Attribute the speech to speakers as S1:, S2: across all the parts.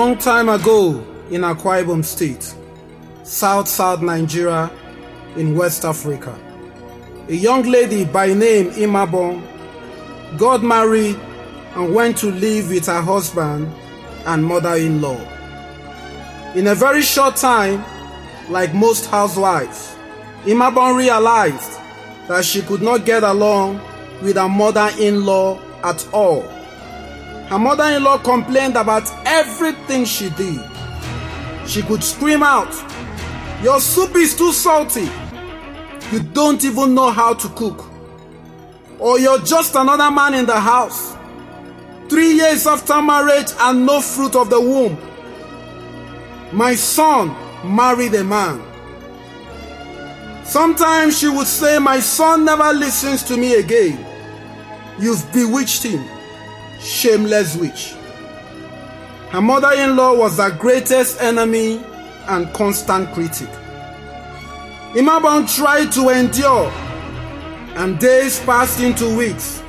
S1: Long time ago in Akwa Ibom State, South South Nigeria in West Africa, a young lady by name Imabong got married and went to live with her husband and mother-in-law. In a very short time, like most housewives, Imabong realized that she could not get along with her mother-in-law at all. Her mother-in-law complained about everything she did. She could scream out, Your soup is too salty. You don't even know how to cook. Or you're just another man in the house. Three years after marriage and no fruit of the womb. My son married a man. Sometimes she would say, My son never listens to me again. You've bewitched him shameless witch. Her mother in law was her greatest enemy and constant critic. Imabong tried to endure, and days passed into weeks,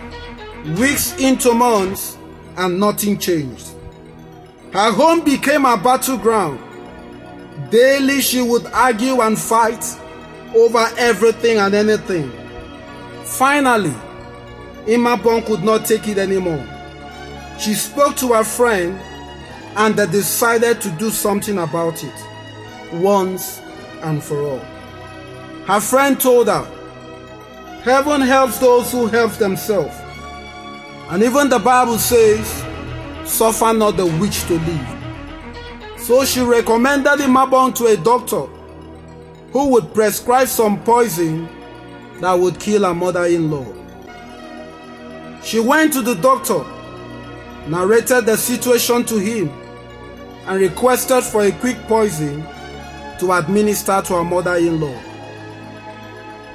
S1: weeks into months, and nothing changed. Her home became a battleground. Daily she would argue and fight over everything and anything. Finally, Imabong could not take it anymore. She spoke to her friend and they decided to do something about it once and for all. Her friend told her, Heaven helps those who help themselves. And even the Bible says, Suffer not the witch to live. So she recommended Imabong to a doctor who would prescribe some poison that would kill her mother in law. She went to the doctor narrated the situation to him, and requested for a quick poison to administer to her mother in law.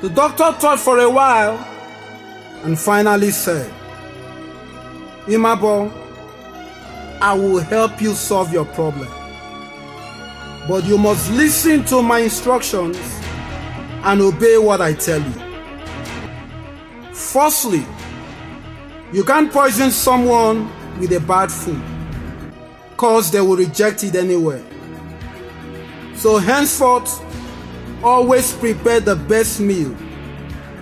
S1: The doctor thought for a while and finally said, Imabong, I will help you solve your problem. But you must listen to my instructions and obey what I tell you. Firstly, you can't poison someone with a bad food, cause they will reject it anyway. So henceforth, always prepare the best meal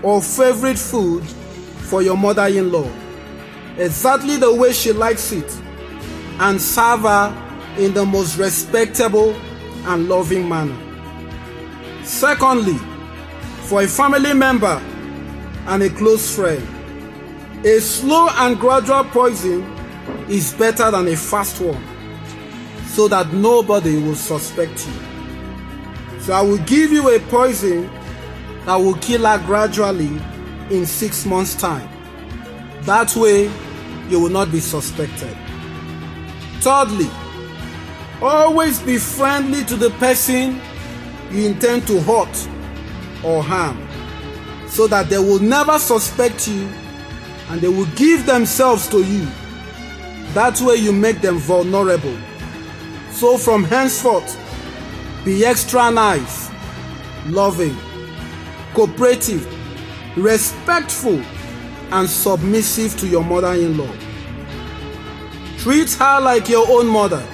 S1: or favorite food for your mother-in-law, exactly the way she likes it, and serve her in the most respectable and loving manner. Secondly, for a family member and a close friend, a slow and gradual poison is better than a fast one so that nobody will suspect you. So I will give you a poison that will kill her gradually in six months' time. That way, you will not be suspected. Thirdly, always be friendly to the person you intend to hurt or harm so that they will never suspect you and they will give themselves to you that way you make them vulnerable. So from henceforth, be extra nice, loving, cooperative, respectful, and submissive to your mother in law. Treat her like your own mother.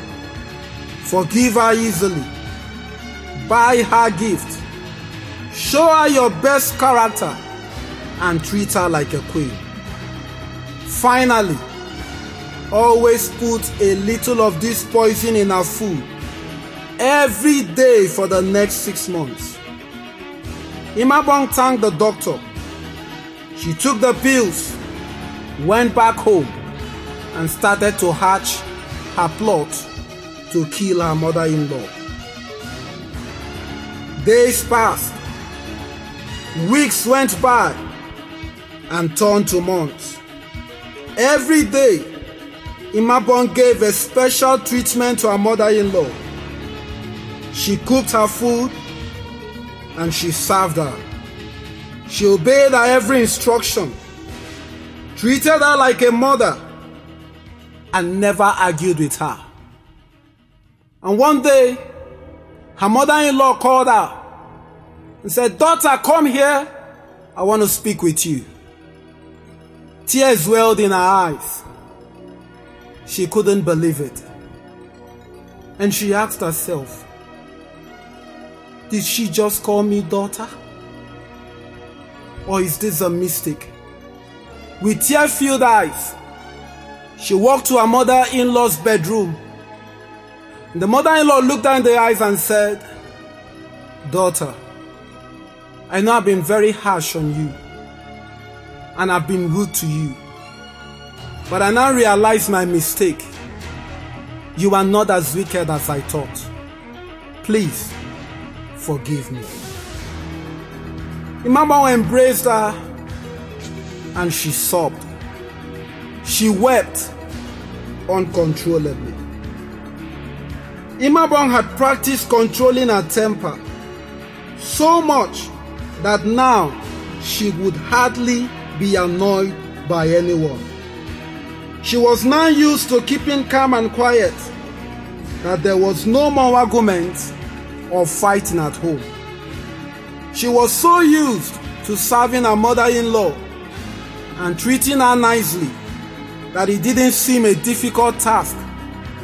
S1: Forgive her easily. Buy her gift. Show her your best character and treat her like a queen. Finally, always put a little of this poison in her food every day for the next six months. Imabong thanked the doctor. She took the pills, went back home, and started to hatch her plot to kill her mother in law. Days passed, weeks went by, and turned to months. Every day, Imabong gave a special treatment to her mother-in-law. She cooked her food and she served her. She obeyed her every instruction, treated her like a mother, and never argued with her. And one day, her mother-in-law called her and said, Daughter, come here. I want to speak with you. Tears welled in her eyes. She couldn't believe it. And she asked herself, Did she just call me daughter? Or is this a mistake? With tear filled eyes, she walked to her mother in law's bedroom. The mother in law looked her in the eyes and said, Daughter, I know I've been very harsh on you and I've been rude to you. But I now realize my mistake. You are not as wicked as I thought. Please forgive me. Imabong embraced her and she sobbed. She wept uncontrollably. Imabong had practiced controlling her temper so much that now she would hardly be annoyed by anyone. She was now used to keeping calm and quiet, that there was no more arguments or fighting at home. She was so used to serving her mother in law and treating her nicely that it didn't seem a difficult task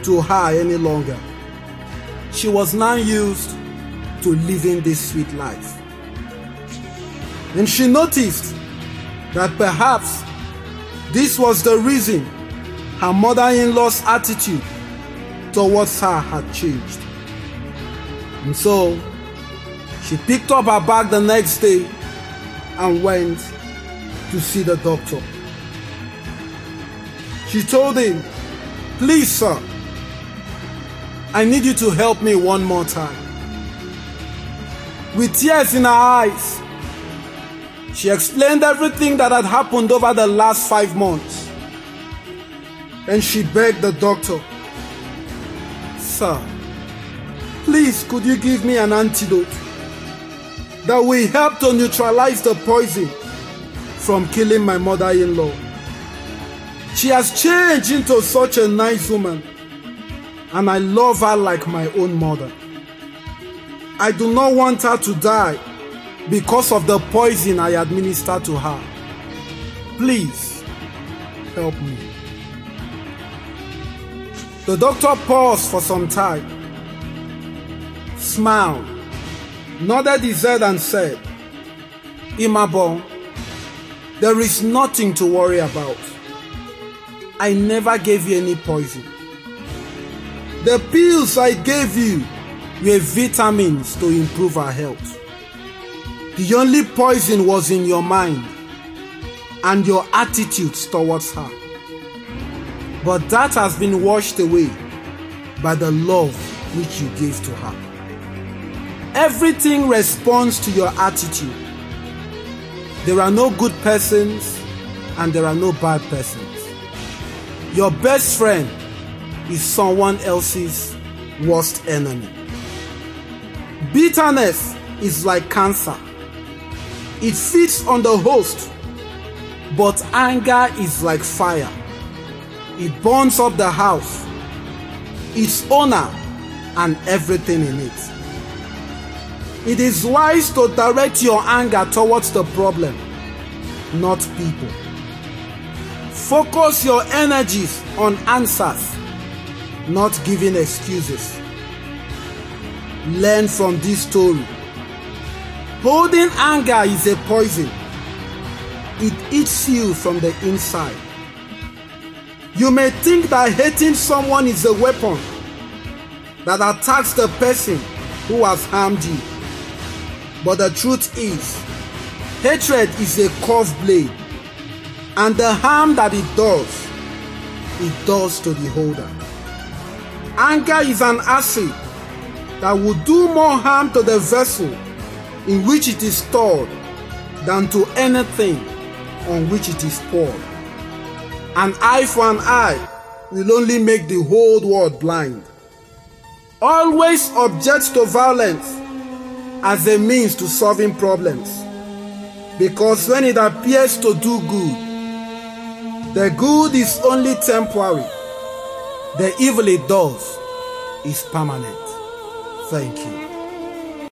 S1: to her any longer. She was now used to living this sweet life. And she noticed that perhaps this was the reason her mother in law's attitude towards her had changed. And so she picked up her bag the next day and went to see the doctor. She told him, Please, sir, I need you to help me one more time. With tears in her eyes, she explained everything that had happened over the last five months. And she begged the doctor, Sir, please could you give me an antidote that will help to neutralize the poison from killing my mother in law? She has changed into such a nice woman, and I love her like my own mother. I do not want her to die because of the poison I administered to her. Please help me. The doctor paused for some time, smiled, nodded his head, and said, Imabong, there is nothing to worry about. I never gave you any poison. The pills I gave you were vitamins to improve our health. The only poison was in your mind and your attitudes towards her. But that has been washed away by the love which you gave to her. Everything responds to your attitude. There are no good persons and there are no bad persons. Your best friend is someone else's worst enemy. Bitterness is like cancer. It feeds on the host, but anger is like fire. It burns up the house, its owner, and everything in it. It is wise to direct your anger towards the problem, not people. Focus your energies on answers, not giving excuses. Learn from this story. Holding anger is a poison. It eats you from the inside. You may think that hating someone is a weapon that attacks the person who has harmed you. But the truth is, hatred is a curved blade, and the harm that it does, it does to the holder. Anger is an acid that will do more harm to the vessel in which it is stored than to anything on which it is poured. An eye for an eye will only make the whole world blind. Always object to violence as a means to solving problems. Because when it appears to do good, the good is only temporary. The evil it does is permanent. Thank you.